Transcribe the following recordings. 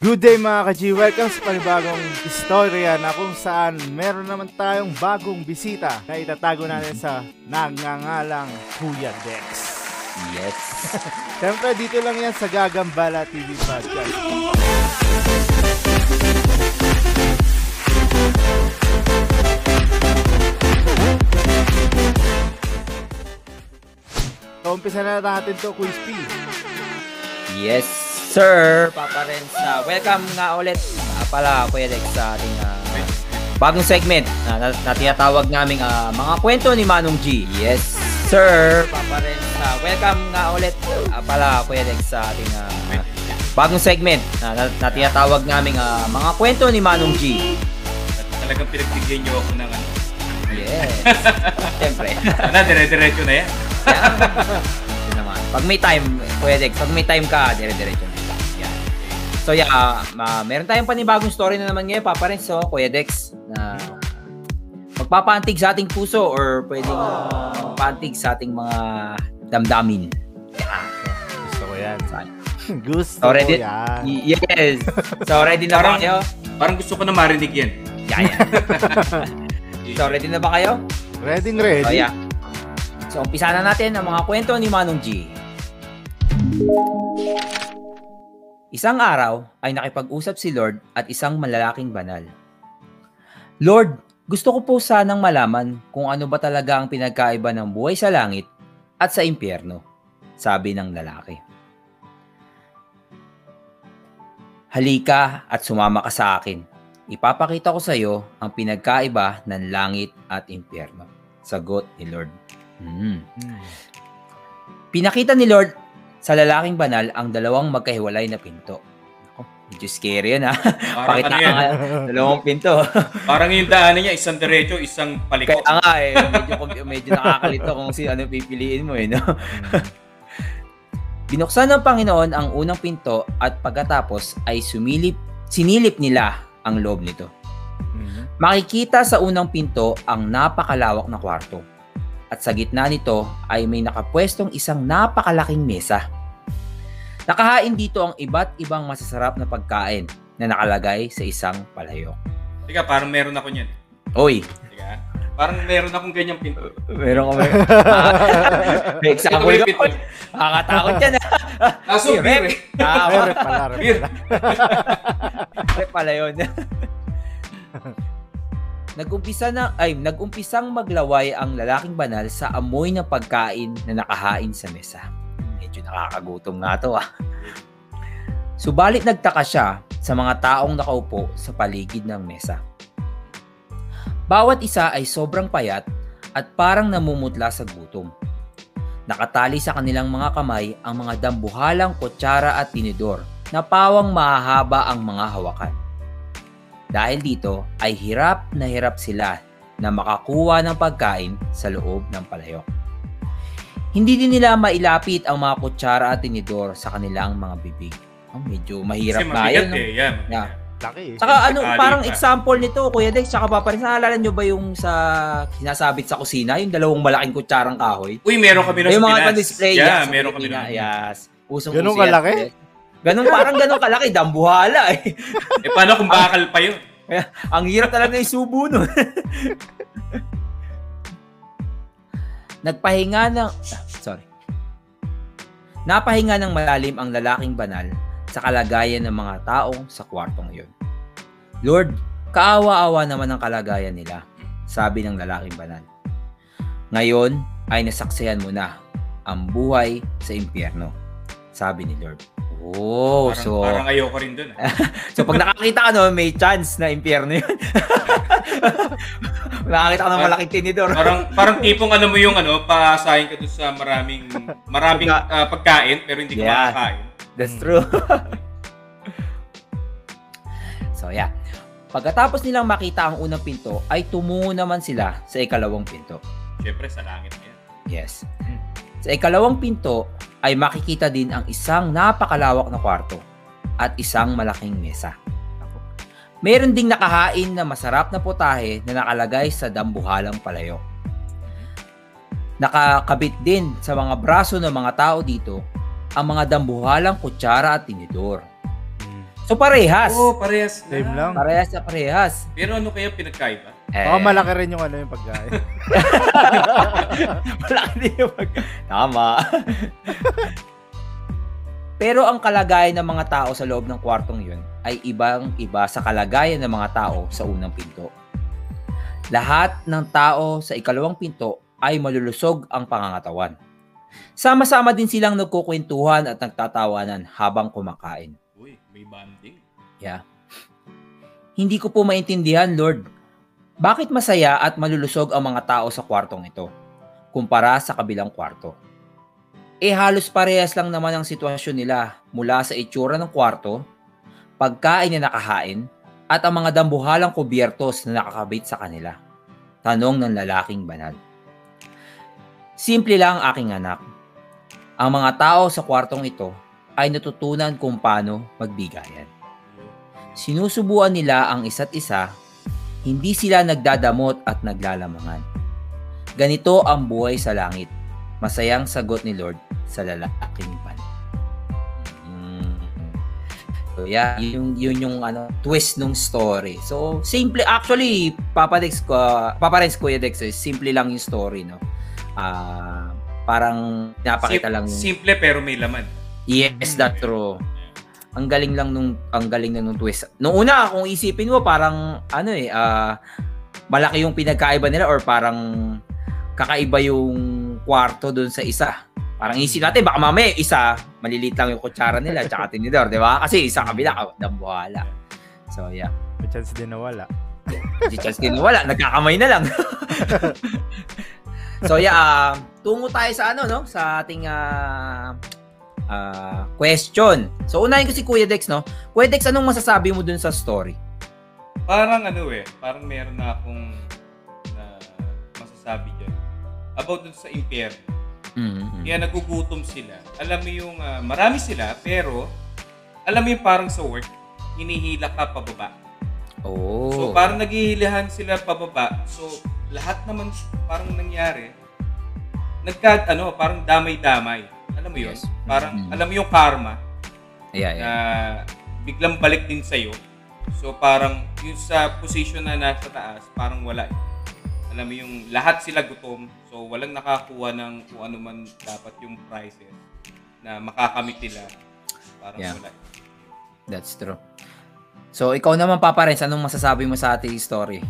Good day mga ka-G! Welcome sa panibagong istorya na kung saan meron naman tayong bagong bisita na itatago natin sa nagngangalang Kuya Dex. Yes. Siyempre dito lang yan sa Gagambala TV Podcast. So, umpisa na natin to, Quiz P. Yes, sir. Papa Renz. Uh, welcome nga ulit uh, pala, Kuya Dex, sa ating uh, bagong segment uh, na, na tinatawag naming uh, mga kwento ni Manong G. Yes, sir. Papa Renz. Uh, welcome nga ulit uh, pala, Kuya Dex, sa ating uh, bagong segment uh, na, na tinatawag naming uh, mga kwento ni Manong G. Talagang pinagbigyan niyo ako ng ano. Yes. Siyempre. Ano, dire-diretso na yan. Naman. Pag may time, Kuya Dex, pag may time ka, dire-diretso na. So yeah, uh, uh, meron tayong panibagong story na naman ngayon, Papa Renz, so, Kuya Dex, na magpapantig sa ating puso or pwedeng uh, magpapantig sa ating mga damdamin. Yan. Gusto ko yan. Saan? Gusto So, ready? ko yan. Y- yes. So, ready na ba Parang- kayo? Parang gusto ko na marinig yan. Yan, yan. So, ready na ba kayo? Ready, ready? So, yeah. So, umpisa na natin ang mga kwento ni Manong G. Isang araw ay nakipag-usap si Lord at isang malalaking banal. Lord, gusto ko po sanang malaman kung ano ba talaga ang pinagkaiba ng buhay sa langit at sa impyerno, sabi ng lalaki. Halika at sumama ka sa akin. Ipapakita ko sa iyo ang pinagkaiba ng langit at impyerno. Sagot ni Lord. Hmm. Hmm. Pinakita ni Lord sa lalaking banal ang dalawang magkahiwalay na pinto. Ako, medyo scary yun ha. Parang Pakita ano yan. dalawang pinto. Parang yung daanan niya, isang diretso, isang paliko. Kaya nga eh, medyo, medyo nakakalito kung sino ano pipiliin mo eh. No? Binuksan ng Panginoon ang unang pinto at pagkatapos ay sumilip, sinilip nila ang loob nito. Mhm. Makikita sa unang pinto ang napakalawak na kwarto. At sa gitna nito ay may nakapwestong isang napakalaking mesa. Nakahain dito ang iba't ibang masasarap na pagkain na nakalagay sa isang palayok. Teka, parang meron ako niyan. Oy, Teka, parang meron akong ganyang pinto. meron ka may, may example ka. Nakakatakot yan. ah. Aso, Rep. beer eh. Ah, Meron pala, meron Beer. pala yun. Nagumpisa na ay nagumpisang maglaway ang lalaking banal sa amoy ng pagkain na nakahain sa mesa. Medyo nakakagutom nga to ah. Subalit nagtaka siya sa mga taong nakaupo sa paligid ng mesa. Bawat isa ay sobrang payat at parang namumutla sa gutom. Nakatali sa kanilang mga kamay ang mga dambuhalang kutsara at tinidor na pawang mahahaba ang mga hawakan. Dahil dito ay hirap na hirap sila na makakuha ng pagkain sa loob ng palayok. Hindi din nila mailapit ang mga kutsara at tinidor sa kanilang mga bibig. Oh, medyo mahirap Kasi mabigat yun. no? eh. Yan. Yeah. Laki eh. Saka ano, parang pa. example nito, Kuya Dex, saka Papa Rin, naalala nyo ba yung sa sinasabit sa kusina, yung dalawang malaking kutsarang kahoy? Uy, meron kami yung sa mga Pinas. pa-display, Yeah, yes, meron kami na, yes. Usong Ganun uso yan. Ganun, parang ganun kalaki, dambuhala eh. Eh, paano kung bakal pa yun? Ang hirap talaga isubo nun. Nagpahinga ng... ah, Sorry. Napahinga ng malalim ang lalaking banal sa kalagayan ng mga taong sa kwartong iyon. Lord, kaawa-awa naman ang kalagayan nila, sabi ng lalaking banal. Ngayon ay nasaksihan mo na ang buhay sa impyerno, sabi ni Lord. Oh, Parang, so parang ayoko rin dun. ah. So pag nakakita ka no, may chance na impyerno yun. nakakita ka ng malaking tinidor. Parang parang tipong ano mo yung ano, pasahin ka dun sa maraming maraming ah, pagkain pero hindi ka Yeah. makakain. That's true. so yeah. Pagkatapos nilang makita ang unang pinto, ay tumungo naman sila sa ikalawang pinto. Siyempre sa langit yan. Yes. Sa ikalawang pinto ay makikita din ang isang napakalawak na kwarto at isang malaking mesa. Meron ding nakahain na masarap na putahe na nakalagay sa dambuhalang palayok. Nakakabit din sa mga braso ng mga tao dito ang mga dambuhalang kutsara at tinidor. So parehas. Oo, parehas. Same lang. Parehas na parehas. Pero ano kaya pinagkaiba? Eh, Baka malaki rin yung ano yung pagkain. Malaki din yung pag... Tama. Pero ang kalagayan ng mga tao sa loob ng kwartong yun ay ibang iba sa kalagayan ng mga tao sa unang pinto. Lahat ng tao sa ikalawang pinto ay malulusog ang pangangatawan. Sama-sama din silang nagkukwentuhan at nagtatawanan habang kumakain. Uy, may banding. Yeah. Hindi ko po maintindihan, Lord. Bakit masaya at malulusog ang mga tao sa kwartong ito kumpara sa kabilang kwarto? Eh halos parehas lang naman ang sitwasyon nila mula sa itsura ng kwarto, pagkain na nakahain, at ang mga dambuhalang kubyertos na nakakabit sa kanila. Tanong ng lalaking banal. Simple lang aking anak. Ang mga tao sa kwartong ito ay natutunan kung paano magbigayan. Sinusubuan nila ang isa't isa, hindi sila nagdadamot at naglalamangan. Ganito ang buhay sa langit. Masayang sagot ni Lord sa lalaking pan. Mm. So yeah, yun, yun yung ano, twist nung story. So, simple, actually, Papa Dex ko, Papa Renz Kuya Dex, eh, simple lang yung story, no? Ah, parang napakita Sim- lang. Simple pero may laman. Yes, that's true ang galing lang nung ang galing na nung twist. Nung una kung isipin mo parang ano eh ah, malaki yung pinagkaiba nila or parang kakaiba yung kwarto doon sa isa. Parang isip natin baka mamaya isa maliliit lang yung kutsara nila tsaka tinidor, di ba? Kasi isa kabila dambuhala. So yeah. May chance din nawala. Si chance din wala, nagkakamay na lang. so yeah, ah, tungo tayo sa ano no, sa ating ah, ah, question. So unahin ko si Kuya Dex no. Kuya Dex, anong masasabi mo dun sa story? Parang ano eh, parang meron na akong na masasabi dyan. About dun sa impyerno. Mm-hmm. Kaya nagugutom sila. Alam mo yung, ah, marami sila, pero alam mo yung parang sa work, hinihila ka pababa. Oh. So parang naghihilahan sila pababa. So lahat naman parang nangyari. Nagka, ano, parang damay-damay. Alam mo yun? Yes. Parang, Mhm. alam mo yung karma yeah, na yeah. biglang balik din sa'yo. So parang yung sa position na nasa taas, parang wala. eh. Alam mo yung lahat sila gutom. So walang nakakuha ng kung ano man dapat yung prizes na makakamit nila. Parang Yeah. wala. That's true. So ikaw naman Papa Renz, anong masasabi mo sa ating story?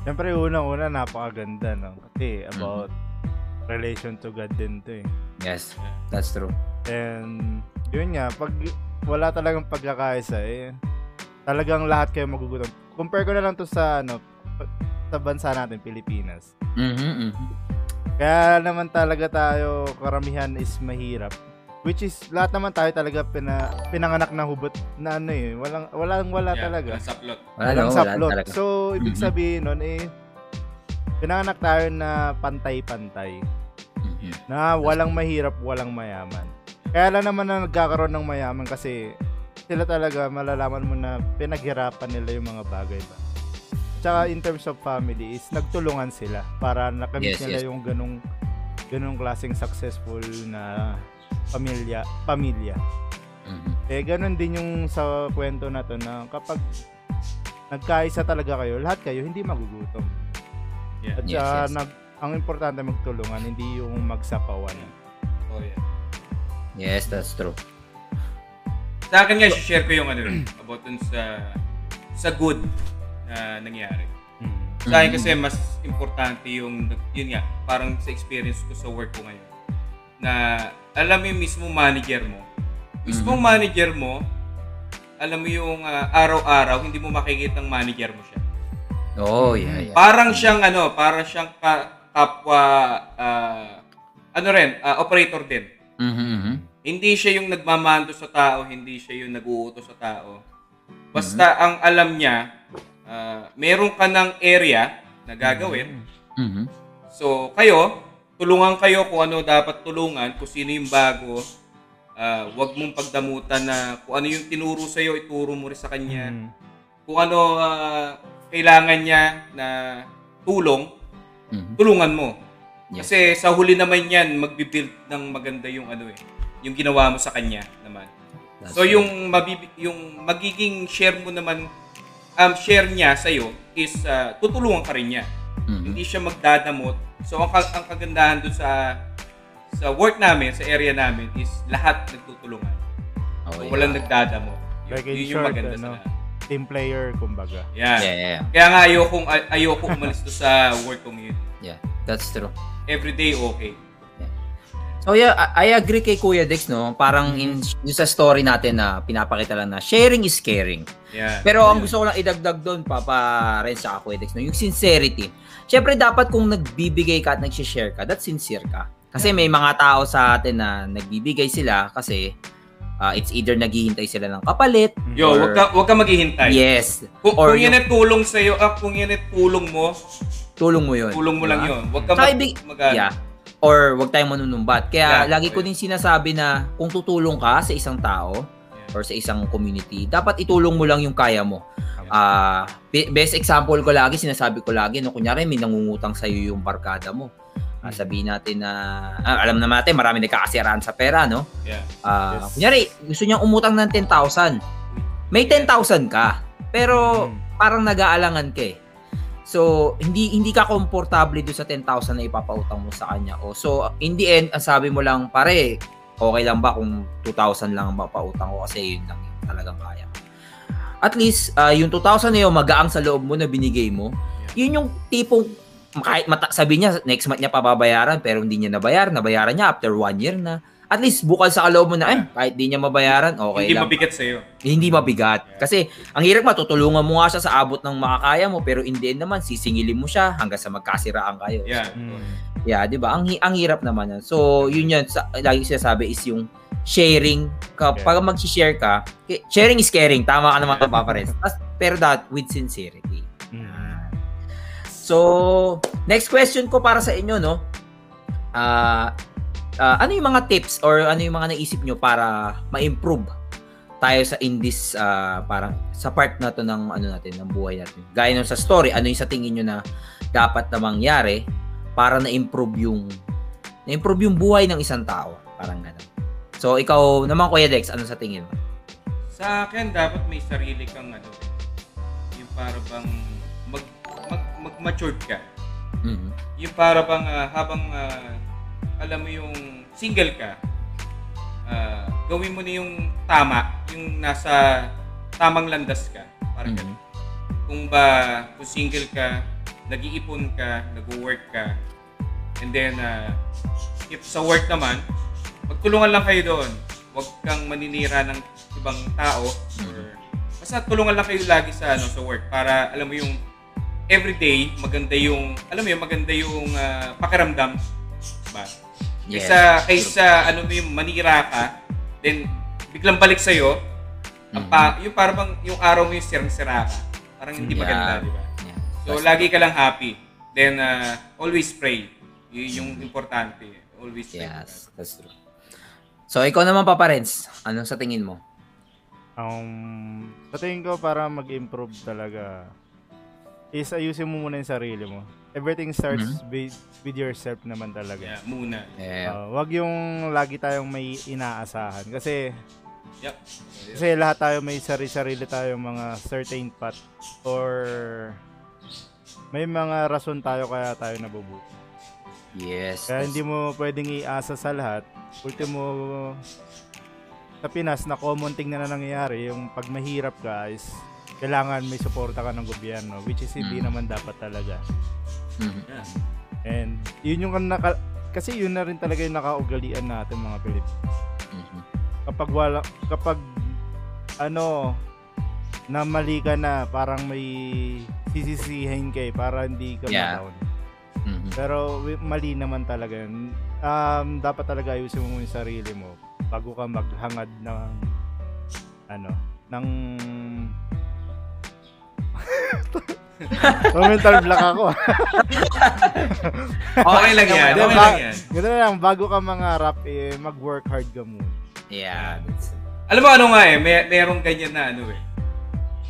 Siyempre, unang-una, napakaganda, no? Kasi Mm-hmm. about relation to God din to eh. Yes, that's true. And, yun nga, pag wala talagang pagkakaisa, eh, talagang lahat kayo magugutom. Compare ko na lang to sa, ano, sa bansa natin, Pilipinas. Mhm. mhm. Kaya naman talaga tayo, karamihan is mahirap. Which is, lahat naman tayo talaga pina, pinanganak na hubot na ano eh. Walang, walang wala Yeah, talaga. walang saplot. Wala, Walang no, wala saplot. talaga. So, ibig Mhm. sabihin nun eh, pinanganak tayo na pantay-pantay. Na walang mahirap, walang mayaman. Kaya lang naman na nagkakaroon ng mayaman kasi sila talaga malalaman mo na pinaghirapan nila yung mga bagay ba. Tsaka in terms of family is nagtulungan sila para nakamit Yes, nila yes. yung ganong ganong klaseng successful na pamilya, pamilya. Mhm. Eh, ganun din yung sa kwento na to na kapag nagkaisa talaga kayo, lahat kayo hindi magugutom. Yeah. At Yes, saka yes. nag, ang importante magtulungan, hindi yung magsapawan. Oh, yeah. Yes, that's true. Sa akin nga, share ko yung ano about dun sa sa good na nangyari. Mm. Sa akin kasi mas importante yung, yun nga, parang sa experience ko sa work ko ngayon. Na alam mo yung mismo manager mo. Mismo Mhm. manager mo, alam mo yung ah, araw-araw, hindi mo makikita ang manager mo siya. Oh, yeah, yeah. Parang siyang ano, parang siyang ka, kapwa, ah, ano rin, ah, operator din. Mhm, mhm. Hindi siya yung nagmamando sa tao, hindi siya yung nag-uutos sa tao. Basta ang alam niya, ah, meron ka ng area na gagawin. Mhm. So, kayo, tulungan kayo kung ano dapat tulungan, kung sino yung bago. Ah, wag mong pagdamutan na kung ano yung tinuro sa iyo, ituro mo rin sa kanya. Mm. Kung ano ah, kailangan niya na tulong, Mhm. tulungan mo. Yes. Kasi sa huli naman yan, magbibuild ng maganda yung ano eh, yung ginawa mo sa kanya naman. That's so right. yung mabibi- yung magiging share mo naman um share niya sa iyo is ah, tutulungan ka rin niya. Mhm. Hindi siya magdadamot. So ang, ang kagandahan dun sa sa work namin, sa area namin is lahat nagtutulungan. Oh, So, yeah. walang nagdadamot. Yun, Like yun yung short, maganda ano? sa lahat. Team player, kumbaga. Yan. Yeah, yeah, Kaya nga ayokong ay- ayoko umalis to sa work yun. yeah. That's true. Everyday okay. So yeah, I, I agree kay Kuya Dex, no? Parang in, yung sa story natin na pinapakita lang na sharing is caring. Yan. Pero ang gusto ko lang idagdag doon, Papa Renz sa Kuya Dex, no? yung sincerity. Siyempre, dapat kung nagbibigay ka at nag-share ka, that's sincere ka. Kasi may mga tao sa atin na nagbibigay sila kasi uh, it's either naghihintay sila ng kapalit. Yo, or- wag ka wag ka maghihintay. Yes. Kung, Or kung yan yung- ay tulong sa iyo, ah, kung yan ay tulong mo, Tulong mo yun. tulong mo lang Diba? 'yon. Wag ka mag, ibig- mag. Yeah. Or wag tayong manunumbat. Kaya Yeah, lagi ko din sinasabi na kung tutulong ka sa isang tao Yeah. or sa isang community, dapat itulong mo lang yung kaya mo. Ah, be- best example ko lagi, sinasabi ko lagi, no, kunyari may nangungutang sa iyo yung barkada mo. Ah, sabihin natin na ah, alam naman natin marami nagkakasiraan sa pera, no? Yeah. Ah, Yes. kunyari gusto niyang umutang ng 10,000. May 10,000 ka, pero Mm. parang nag-aalangan ka eh. So, hindi hindi ka komportable doon sa 10,000 na ipapautang mo sa kanya. O, so, in the end, ang sabi mo lang, pare, okay lang ba kung 2,000 lang ang mapautang ko kasi yun lang yung talagang kaya. At least, ah, yung 2,000 na yun, magaang sa loob mo na binigay mo, yun yung tipong, kahit mata, sabi niya, next month niya pababayaran, pero hindi niya nabayar, nabayaran niya after one year na. At least, bukal sa kaloob mo na, eh, kahit di niya mabayaran, okay Hindi lang. mabigat sa iyo. Hindi mabigat. Kasi ang hirap matutulungan mo nga siya sa abot ng makakaya mo pero in the end naman sisingilin mo siya hanggang sa magkasiraan kayo. Yeah. Mm. Yeah, 'di ba? Ang ang hirap naman yan. So, yun yun sa, lagi sinasabi is yung sharing kapag mag-share ka, sharing is caring. Tama ka naman Papa. Tas- Pero that with sincerity. So, next question ko para sa inyo, no? Ah, ah, ano yung mga tips or ano yung mga naisip nyo para ma-improve tayo sa in this ah, parang sa part na to ng ano natin ng buhay natin. Gaya nung sa story, ano yung sa tingin nyo na dapat na mangyari para na-improve yung na-improve yung buhay ng isang tao, parang ganun. So, ikaw naman Kuya Dex, ano sa tingin mo? Sa akin dapat may sarili kang ano, yung para bang mag-matured ka. Mhm. Yung para bang ah, habang ah, alam mo yung single ka, ah, gawin mo na yung tama, yung nasa tamang landas ka. Parang Mhm. ganun. Kung ba, kung single ka, nag-iipon ka, nag-work ka, and then, ah, if sa work naman, magtulungan lang kayo doon. Huwag kang maninira ng ibang tao. Or, basta tulungan lang kayo lagi sa, ano, sa work para, alam mo yung, everyday, maganda yung, alam mo yung, maganda yung ah, pakiramdam. Diba? Yes. Kaysa, kaysa, ano mo yung manira ka, then, biglang balik sa'yo, ang pa, yung parang bang, yung araw mo yung sirang-sira ka. Parang hindi Yeah. maganda, di ba? Yeah. So, lagi ka lang happy. Then, uh, always pray. Yun yung importante. Always pray. Yes, that's true. So, ikaw naman, Papa Renz, anong sa tingin mo? Um, sa tingin ko para mag-improve talaga is ayusin mo muna yung sarili mo. Everything starts with, with yourself naman talaga. Yeah, muna. Yeah. Uh, wag yung lagi tayong may inaasahan kasi Yep. kasi lahat tayo may sarili-sarili tayong mga certain path or may mga rason tayo kaya tayo nabubuhay. yes. Kaya hindi mo pwedeng iasa sa lahat. Ultimo sa Pinas na common thing na, na nangyayari, yung pag mahirap ka is kailangan may suporta ka ng gobyerno which is hindi Mm. naman dapat talaga. Mhm. Yeah. And yun yung naka, kasi yun na rin talaga yung nakaugalian natin mga Pilipino. Mhm. Kapag wala kapag ano na mali ka na parang may sisisihin kay para hindi ka Yeah. ma-down. Mhm. Pero mali naman talaga yun. Um, dapat talaga ayusin mo yung sarili mo bago ka maghangad ng ano, ng Oh, mental block ako. Okay lang yan. Okay lang yan. Na lang, bago ka mangarap, eh, mag-work hard ka muna. Yeah. that's- Alam mo ano nga eh, may, merong ganyan na ano eh.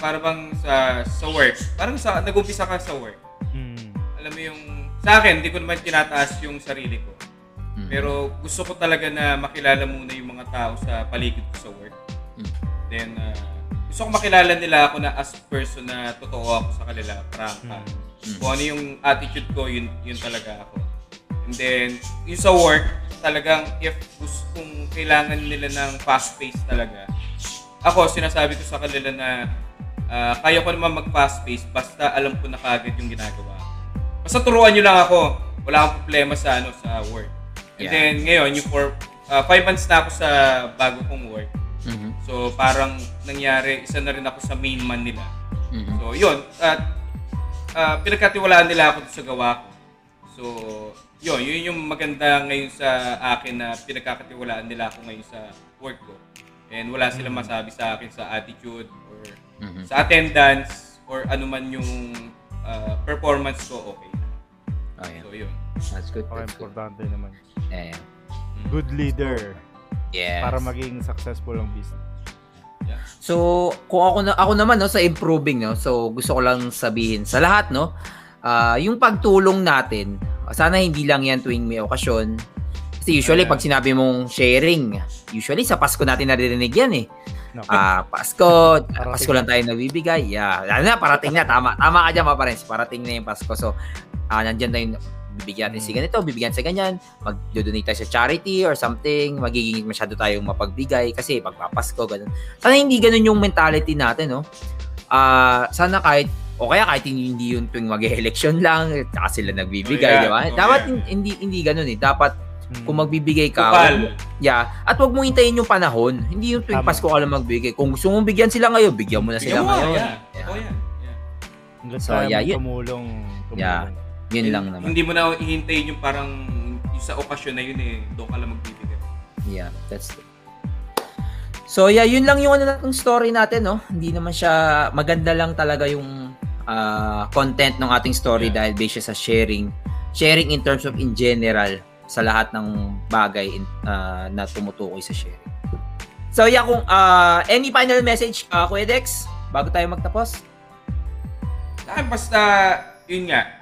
Para bang sa sa work. Parang sa nag-umpisa ka sa work. Mm. Alam mo yung sa akin, hindi ko naman tinataas yung sarili ko. Mhm. Pero gusto ko talaga na makilala muna yung mga tao sa paligid ko sa work. Mhm. Then, uh, gusto ko makilala nila ako na as person na totoo ako sa kanila, prangka. Mm. Kung ano yung attitude ko, yun, yun talaga ako. And then, yung sa work, talagang if gusto kung kailangan nila ng fast pace talaga, ako, sinasabi ko sa kanila na ah, kaya ko naman mag-fast pace basta alam ko na kagad yung ginagawa. Basta turuan nyo lang ako. Wala akong problema sa ano sa work. And Yeah. then ngayon, yung for ah, five months na ako sa bago kong work. Mhm. So parang nangyari, isa na rin ako sa main man nila. Mhm. So yun, at ah, pinagkatiwalaan nila ako sa gawa ko. So yun, yun yung maganda ngayon sa akin na pinagkakatiwalaan nila ako ngayon sa work ko. And wala silang masabi sa akin sa attitude or Mhm. sa attendance or anuman yung ah, performance ko, okay. Okay. So yun. That's good. Okay, That's good. importante naman. Yeah, yeah. Good leader Yes. para maging successful ang business. So, kung ako na ako naman no sa improving no. So, gusto ko lang sabihin sa lahat no, ah, yung pagtulong natin, sana hindi lang 'yan tuwing may okasyon. Kasi usually pag sinabi mong sharing, usually sa Pasko natin naririnig 'yan eh. No. Ah, Pasko, Pasko lang tayo nagbibigay. Yeah, lalo na parating na tama. Tama ka diyan, mga parents. Parating na yung Pasko. So, ah nandiyan tayo bibigyan natin si ganito, bibigyan sa ganyan, mag-donate tayo sa charity or something, magiging masyado tayong mapagbigay kasi pagpapasko, ganun. Sana hindi ganun yung mentality natin, no? Ah, sana kahit o kaya kahit hindi, yun tuwing mag-election lang, tsaka sila nagbibigay, Oh, yeah. di ba? Oh, Dapat yeah. hindi hindi ganun eh. Dapat Hmm. kung magbibigay ka, Kupal. yeah, at wag mo hintayin yung panahon. Hindi yung tuwing. Pasko ka lang magbigay. Kung gusto mong bigyan sila ngayon, bigyan mo na sila mo, ngayon. yeah. Yeah. Oh, yeah. yeah. So, yeah, mong yun- tumulong, tumulong. Yeah. Yun lang naman. Hindi mo na ihintayin yung parang yung sa okasyon na yun eh, doon ka lang magbibigay. Yeah, that's it. So yeah, yun lang yung ano ng story natin, no? Hindi naman siya maganda lang talaga yung ah, content ng ating story Yeah. dahil based siya sa sharing. Sharing in terms of in general sa lahat ng bagay in, ah, na tumutukoy sa sharing. So yeah, kung ah, any final message, uh, Kuya Dex, bago tayo magtapos? Akin basta, yun nga,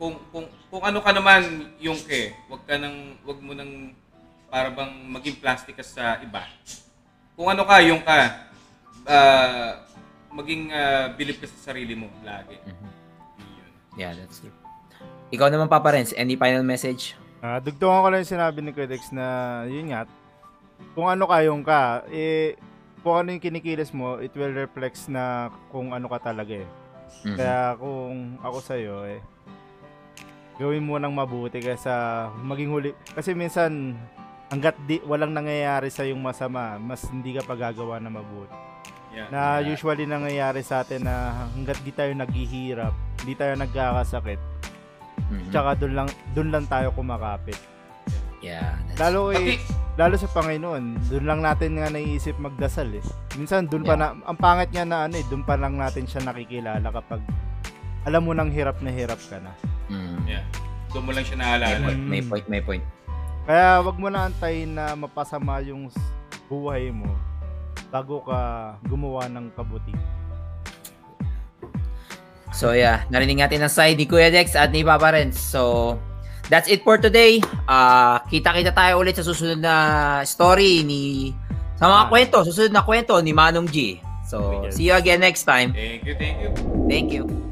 kung, kung, kung ano ka naman yung ke, wag ka nang, wag mo nang para bang maging plastic ka sa iba. Kung ano ka, yung ka, ah, maging uh, believe ka sa sarili mo lagi. Yun. Yeah, that's it. Ikaw naman, Papa Renz, any final message? Ah, dugtungan ko lang yung sinabi ni Kudex na yun nga, kung ano kayong ka, eh, kung ano yung kinikilos mo, it will reflects na kung ano ka talaga eh. Mhm. Kaya kung ako sa'yo eh, gawin mo nang mabuti kaysa maging huli. Kasi minsan, hanggat di, walang nangyayari sa yung masama, mas hindi ka pagagawa na mabuti. Yeah. Na Yeah. usually nangyayari sa atin na hanggat di tayo naghihirap, di tayo nagkakasakit, Mhm. tsaka doon lang, doon lang tayo kumakapit. Yeah, that's Lalo eh, lalo sa Panginoon, doon lang natin nga naiisip magdasal eh. Minsan doon pa na, ang pangit nga na ano eh, doon pa lang natin siya nakikilala kapag alam mo nang hirap na hirap ka na. Mhm. yeah. Doon mo lang siya May naalala. point, may point, may point. Kaya wag mo na antayin na mapasama yung buhay mo bago ka gumawa ng kabuti. So yeah, narinig natin ang side ni Kuya Dex at ni Papa Renz. So, that's it for today. Ah, kita-kita tayo ulit sa susunod na story ni sa mga Ah. kwento, susunod na kwento ni Manong G. So, see you again next time. Thank you, thank you. Thank you.